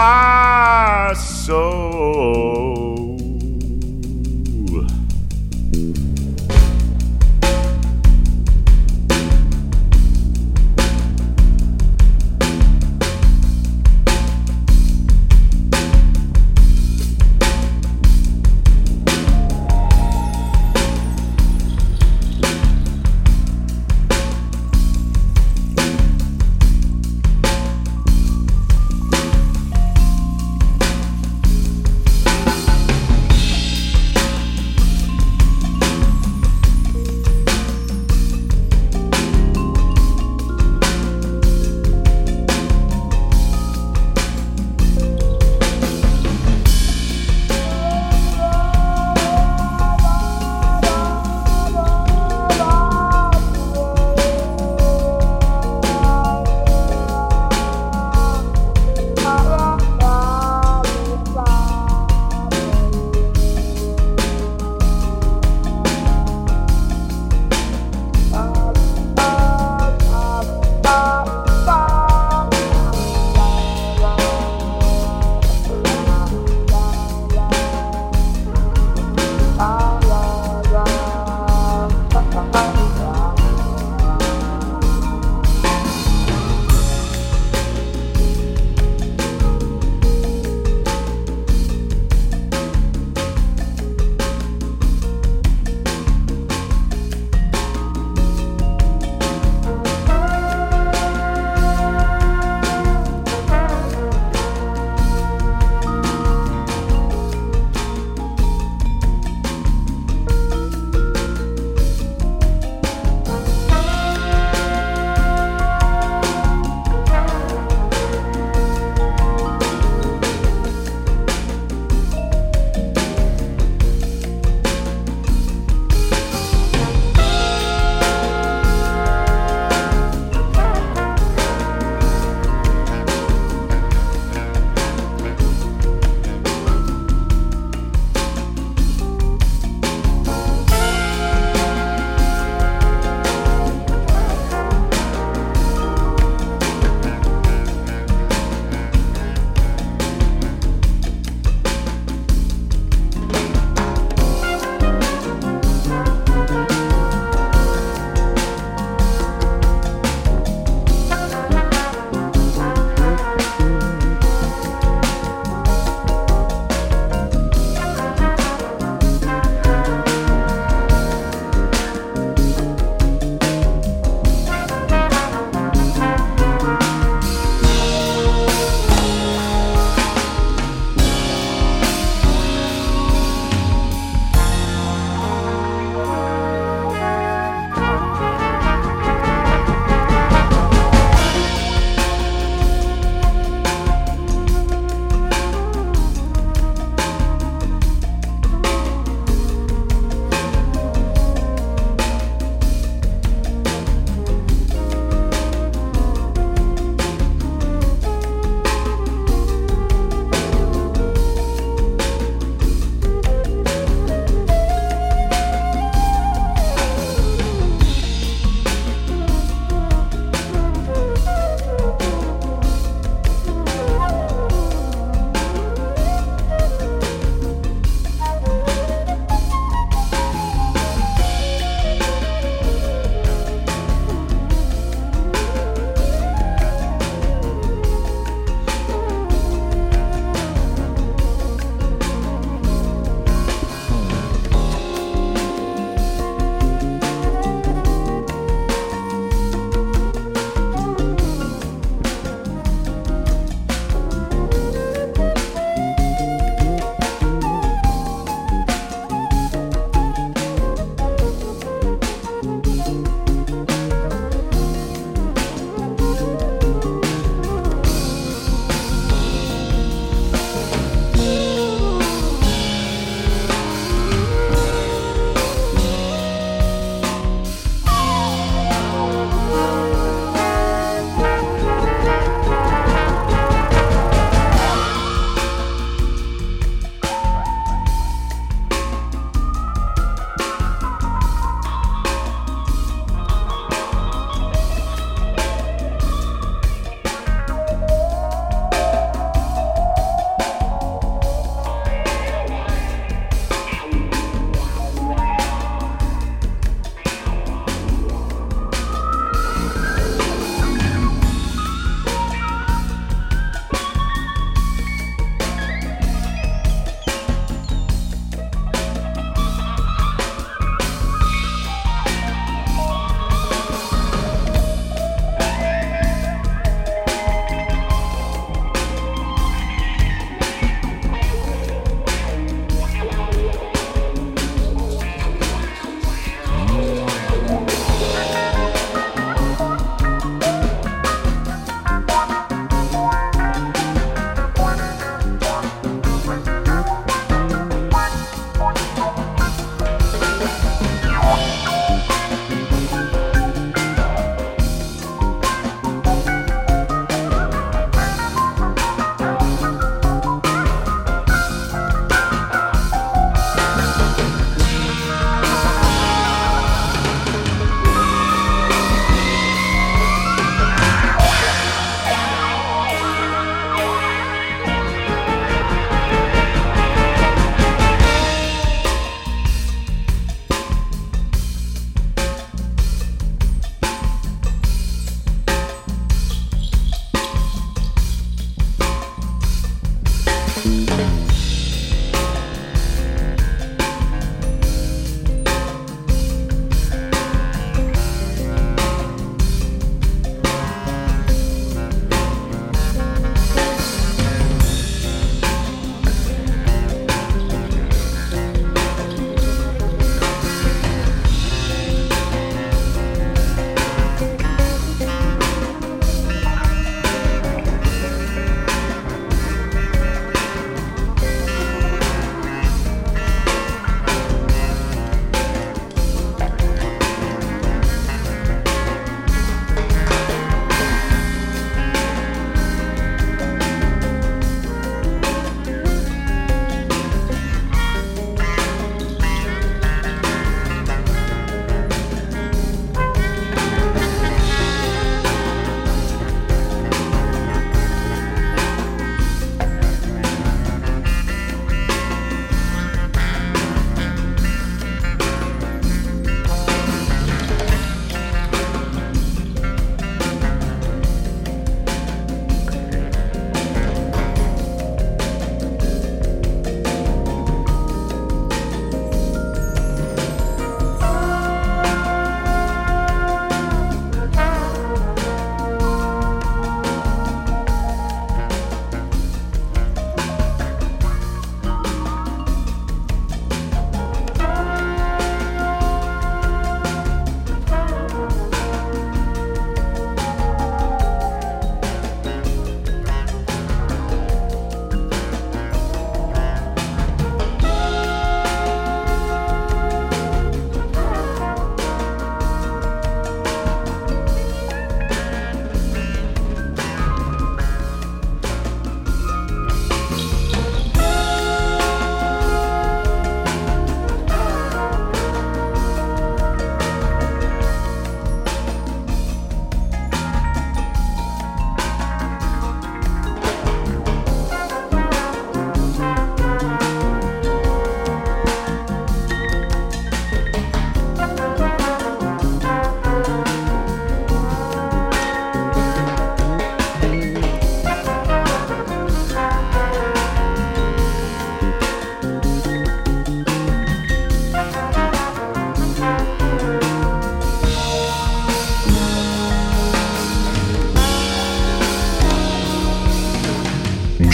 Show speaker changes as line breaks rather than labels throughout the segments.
my soul.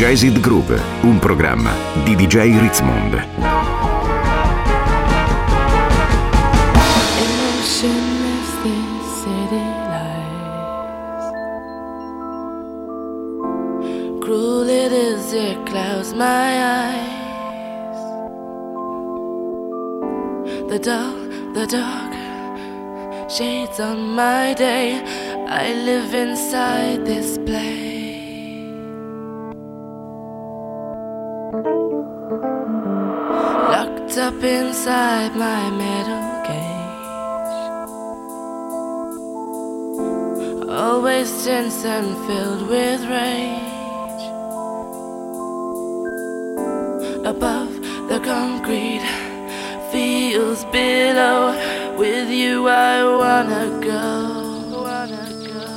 Jazzed Groove, un programma di DJ Ritzmond.
Cruel it is, it clouds my eyes. The dark, the dark shades on my day. I live inside this place. Up inside my metal cage. Always tense and filled with rage. Above the concrete feels below. With you, I wanna go. Wanna go.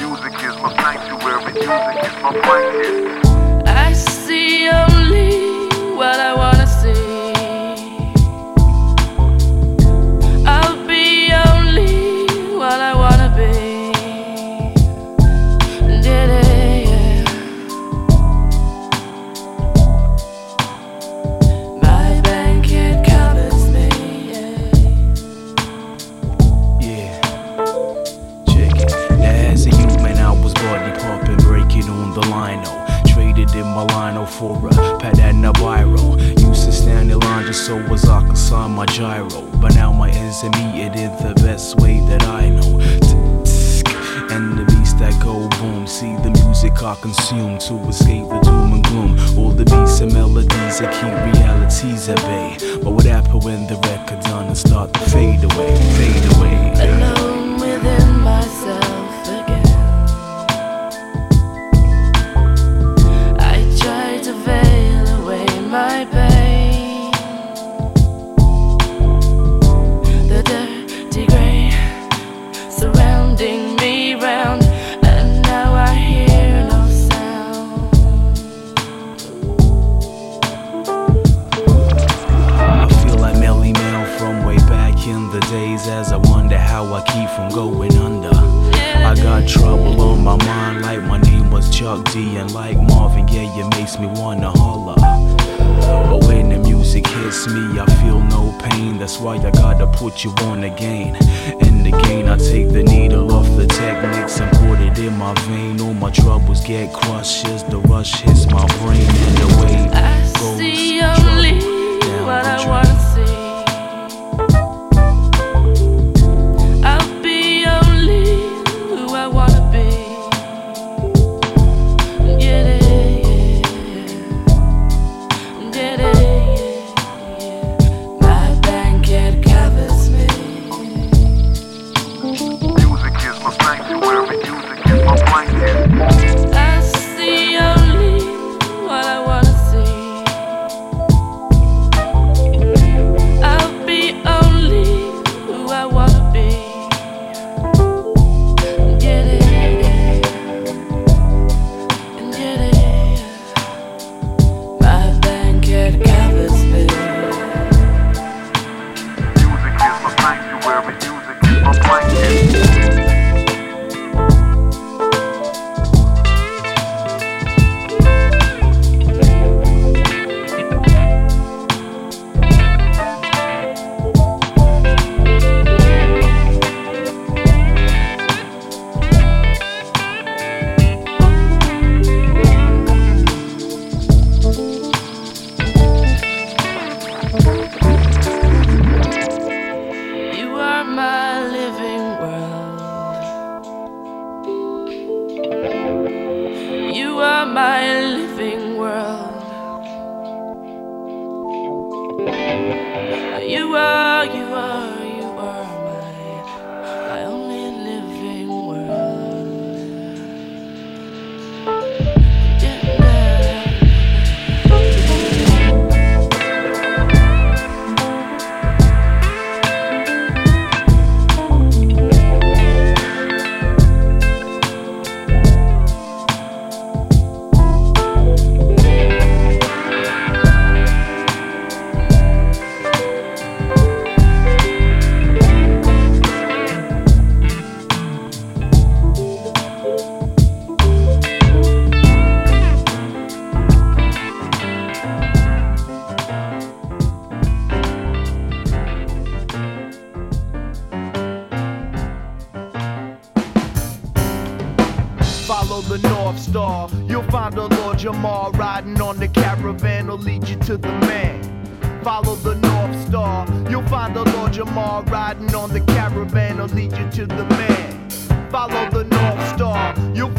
Music is my sanctuary. Music is my blanket.
I see only what I wanna
for a pad and a biro. Used to stand in line just so as I could sign my giro. But now my ends are meet it in the best way that I know. And the beats that go boom. See the music I consume to escape the doom and gloom. All the beats and melodies that keep realities at bay. But what happened when the record done and start to fade away, fade away?
Alone within myself.
What you makes me want to gain. when the music hits me, I feel no pain. That's why I gotta put you on again. And again, I take the needle off the Technics and put it in my vein. All my troubles get crushed as the rush hits my brain and the wave
I goes see only what I want.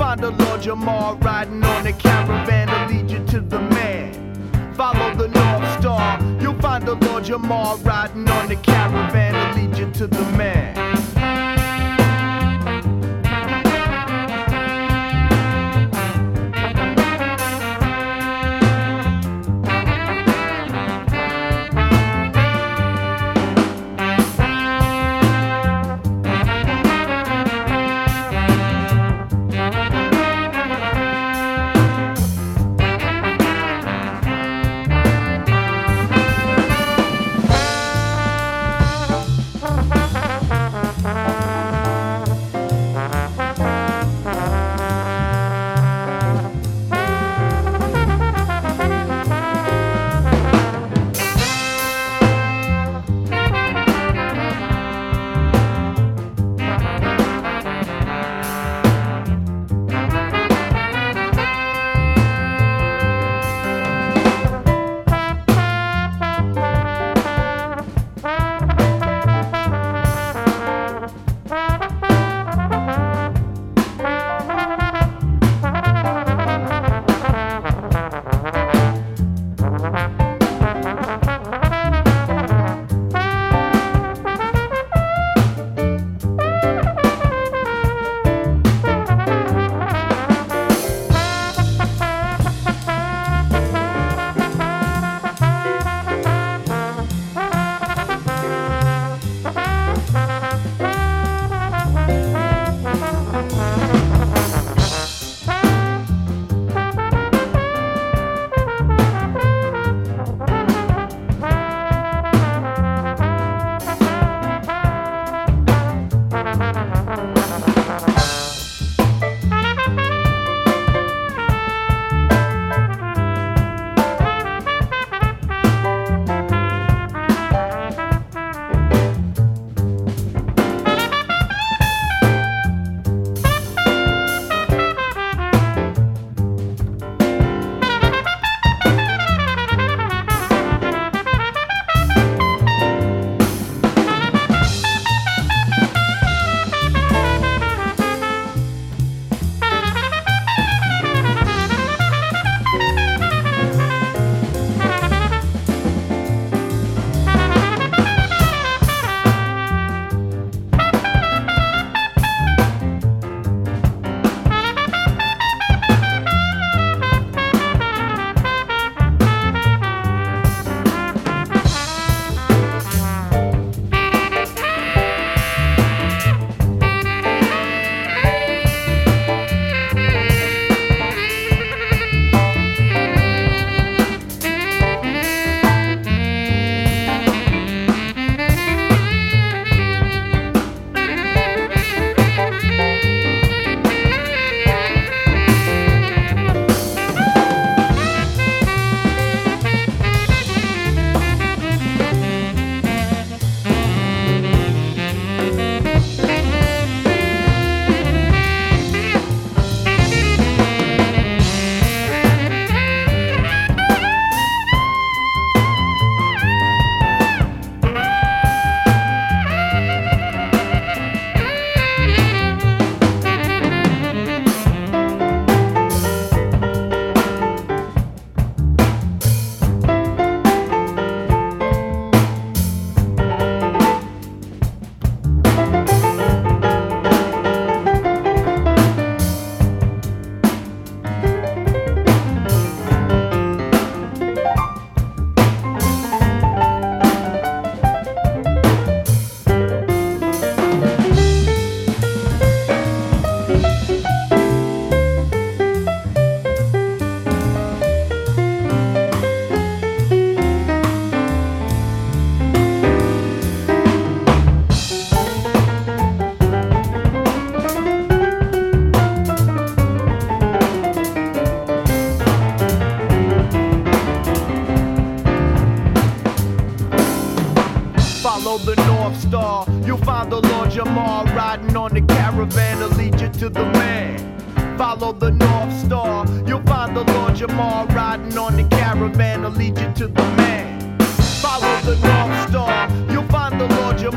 Find the Lord Jamar riding on the caravan. will lead you to the man. Follow the North Star. You'll find the Lord Jamar riding on the caravan. to lead you to the man.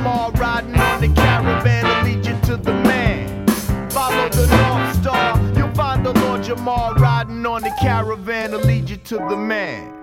The riding on the caravan to lead you to the man. Follow the North Star. You'll find the Lord Jamar riding on the caravan to lead you to the man.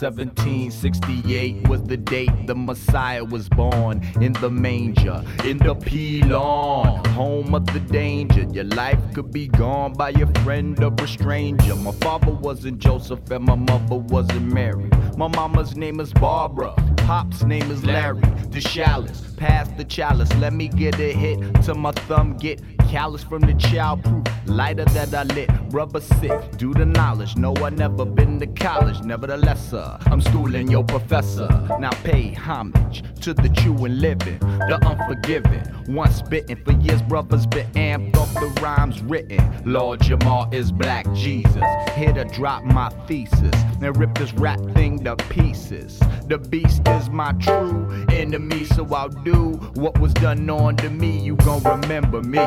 1768 was the date the Messiah was born in the manger, in the Pelon, home of the danger. Your life could be gone by a friend or a stranger. My father wasn't Joseph and my mother wasn't Mary. My mama's name is Barbara, pop's name is Larry. The chalice, pass the chalice. Let me get a hit till my thumb get callous from the child proof lighter that I lit. Rubber sick, due to knowledge. No, I never been to college. Nevertheless, uh, I'm schooling your professor. Now pay homage to the true and living, the unforgiving. Once bitten for years, brothers been amped off the rhymes written. Lord Jamar is black Jesus. Here to drop my thesis and rip this rap thing to pieces. The beast is my true enemy, so I'll do what was done on to me. You gon' remember me.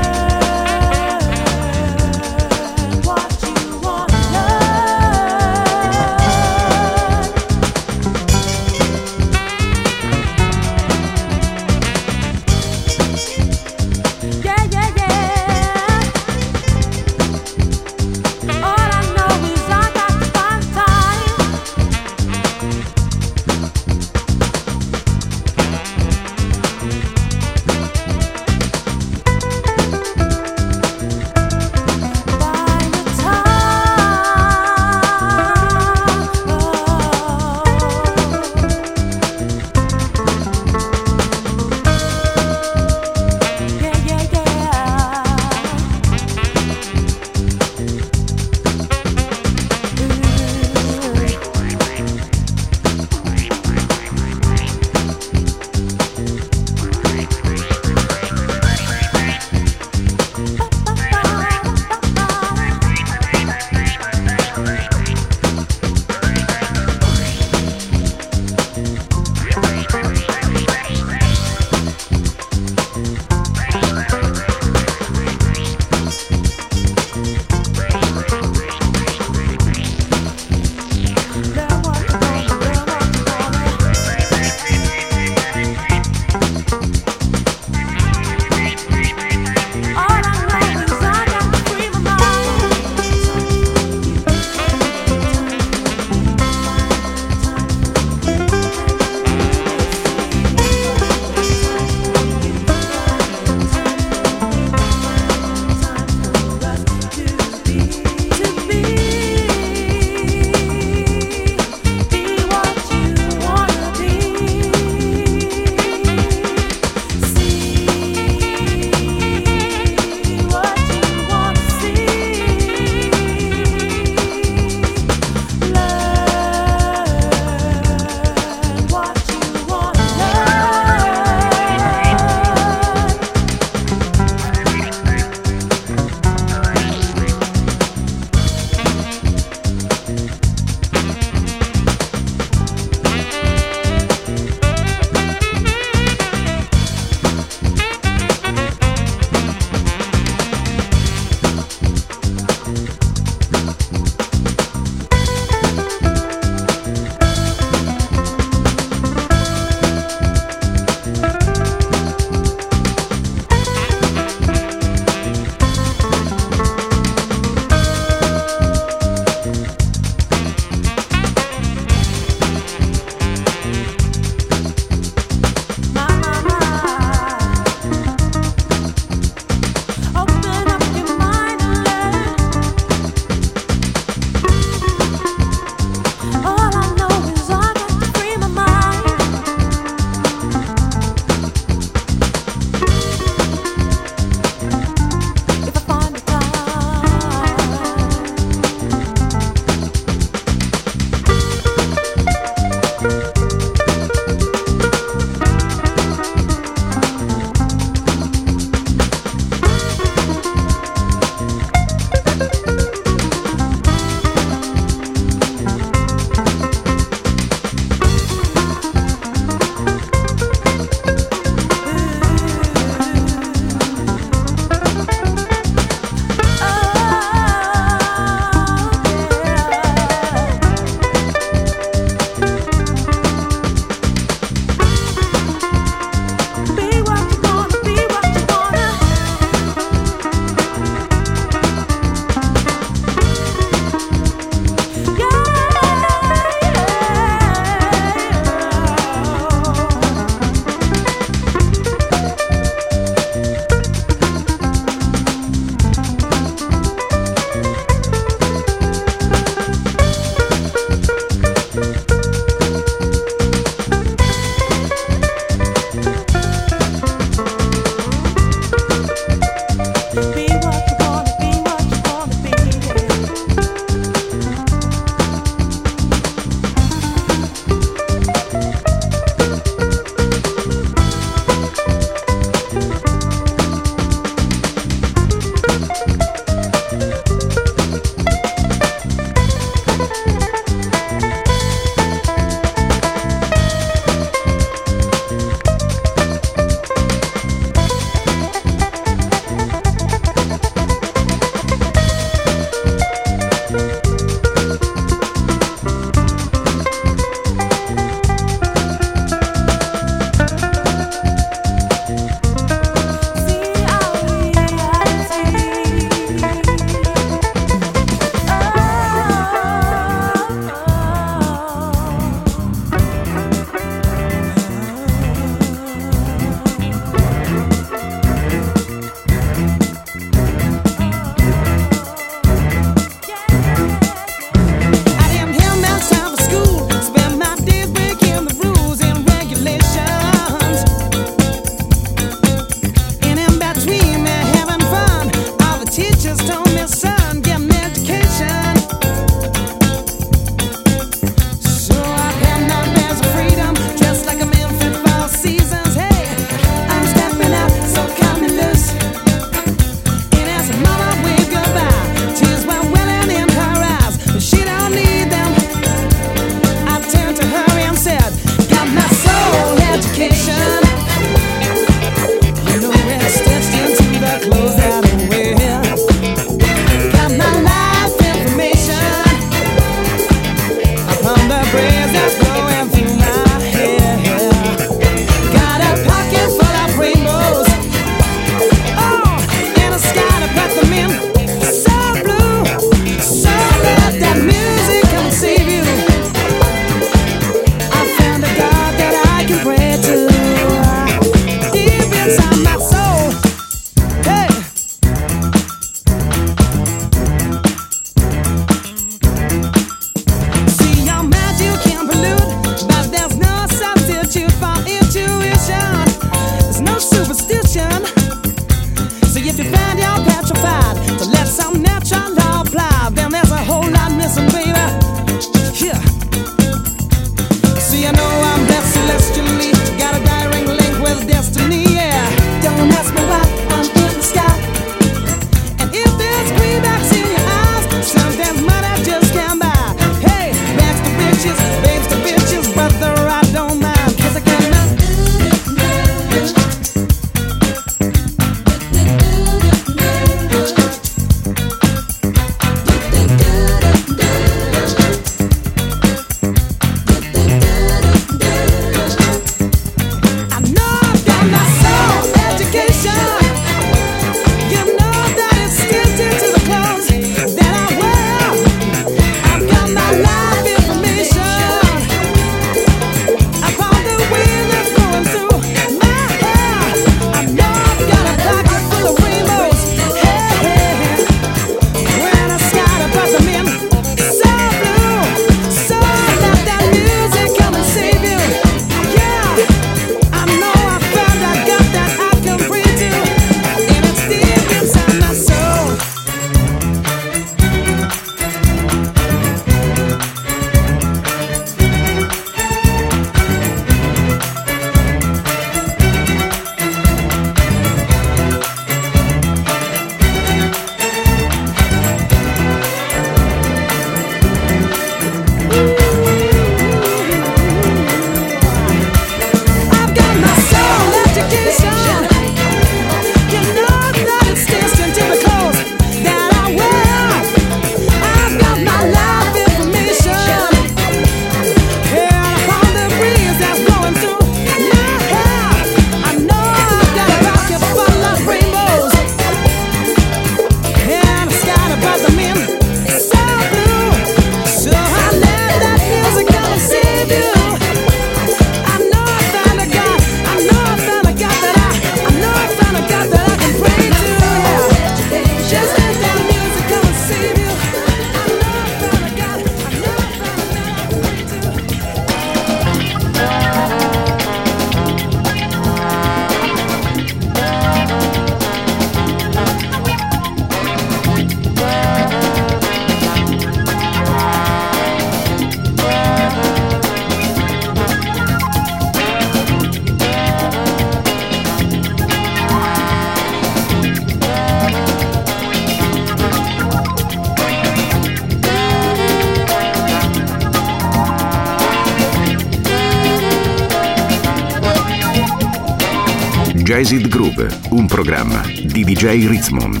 DJ Ritzmond.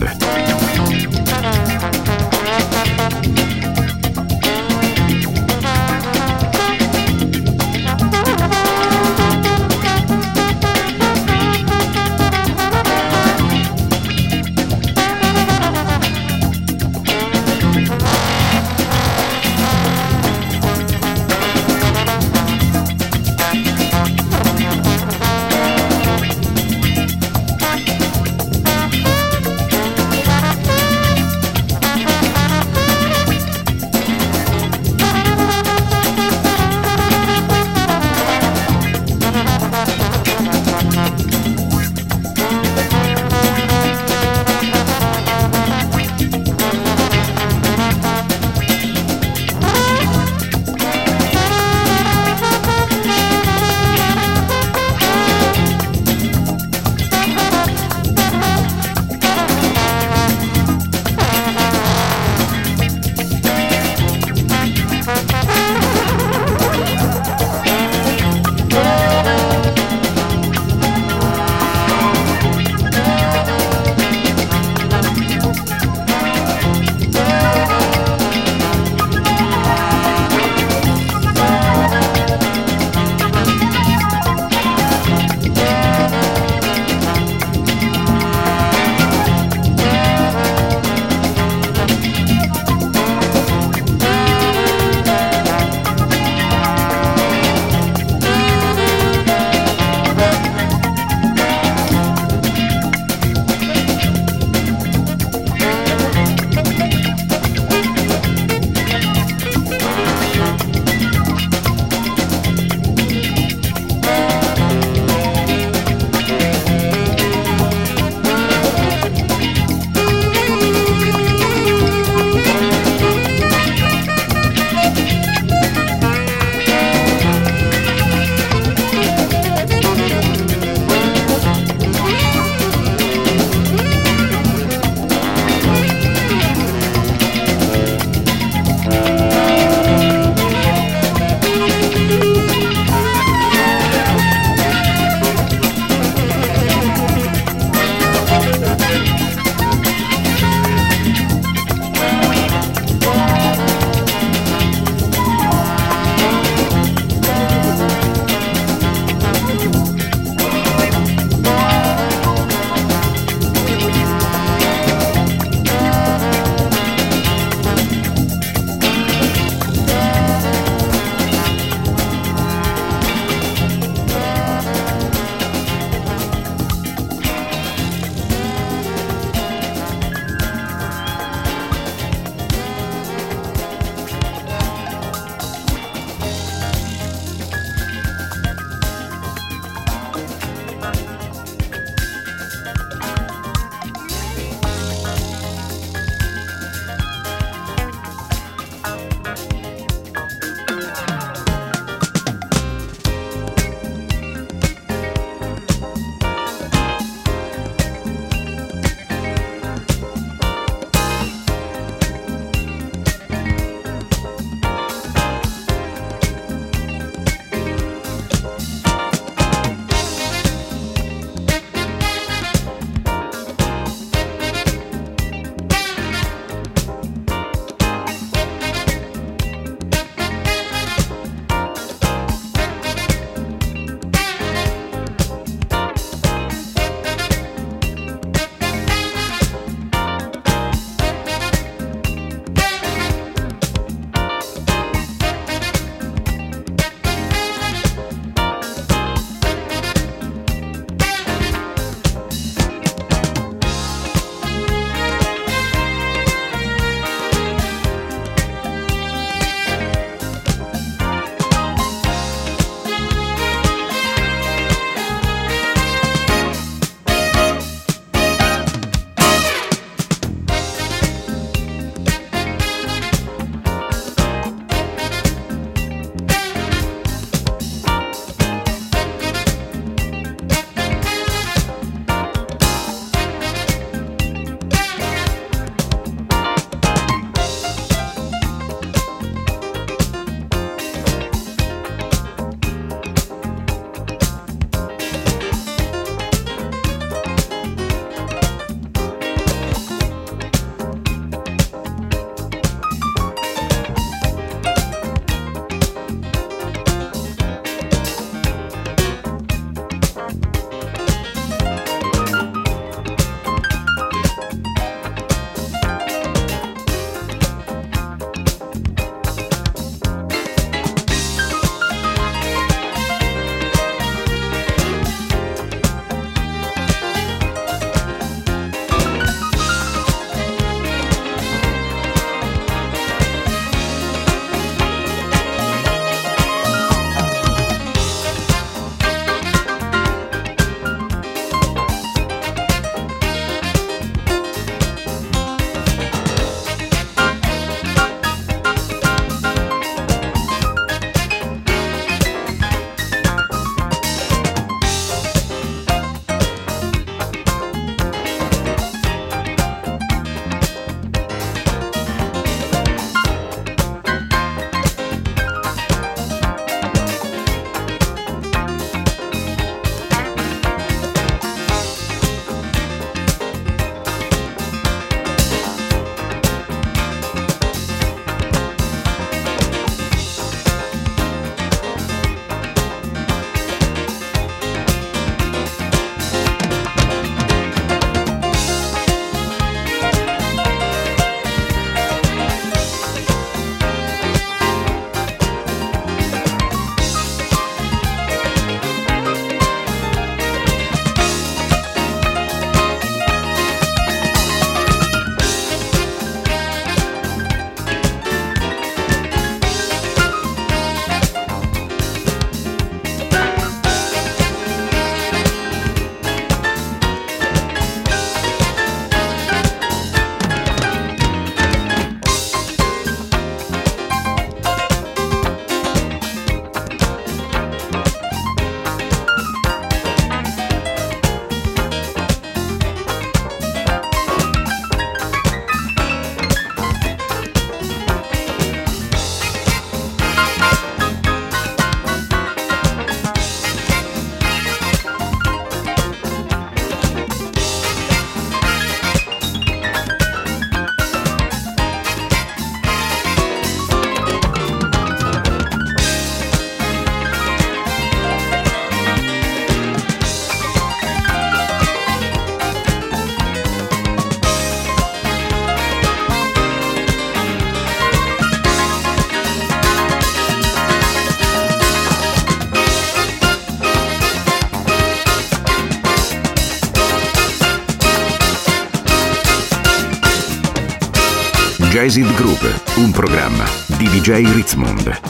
It Group, un programma di DJ Ritzmond.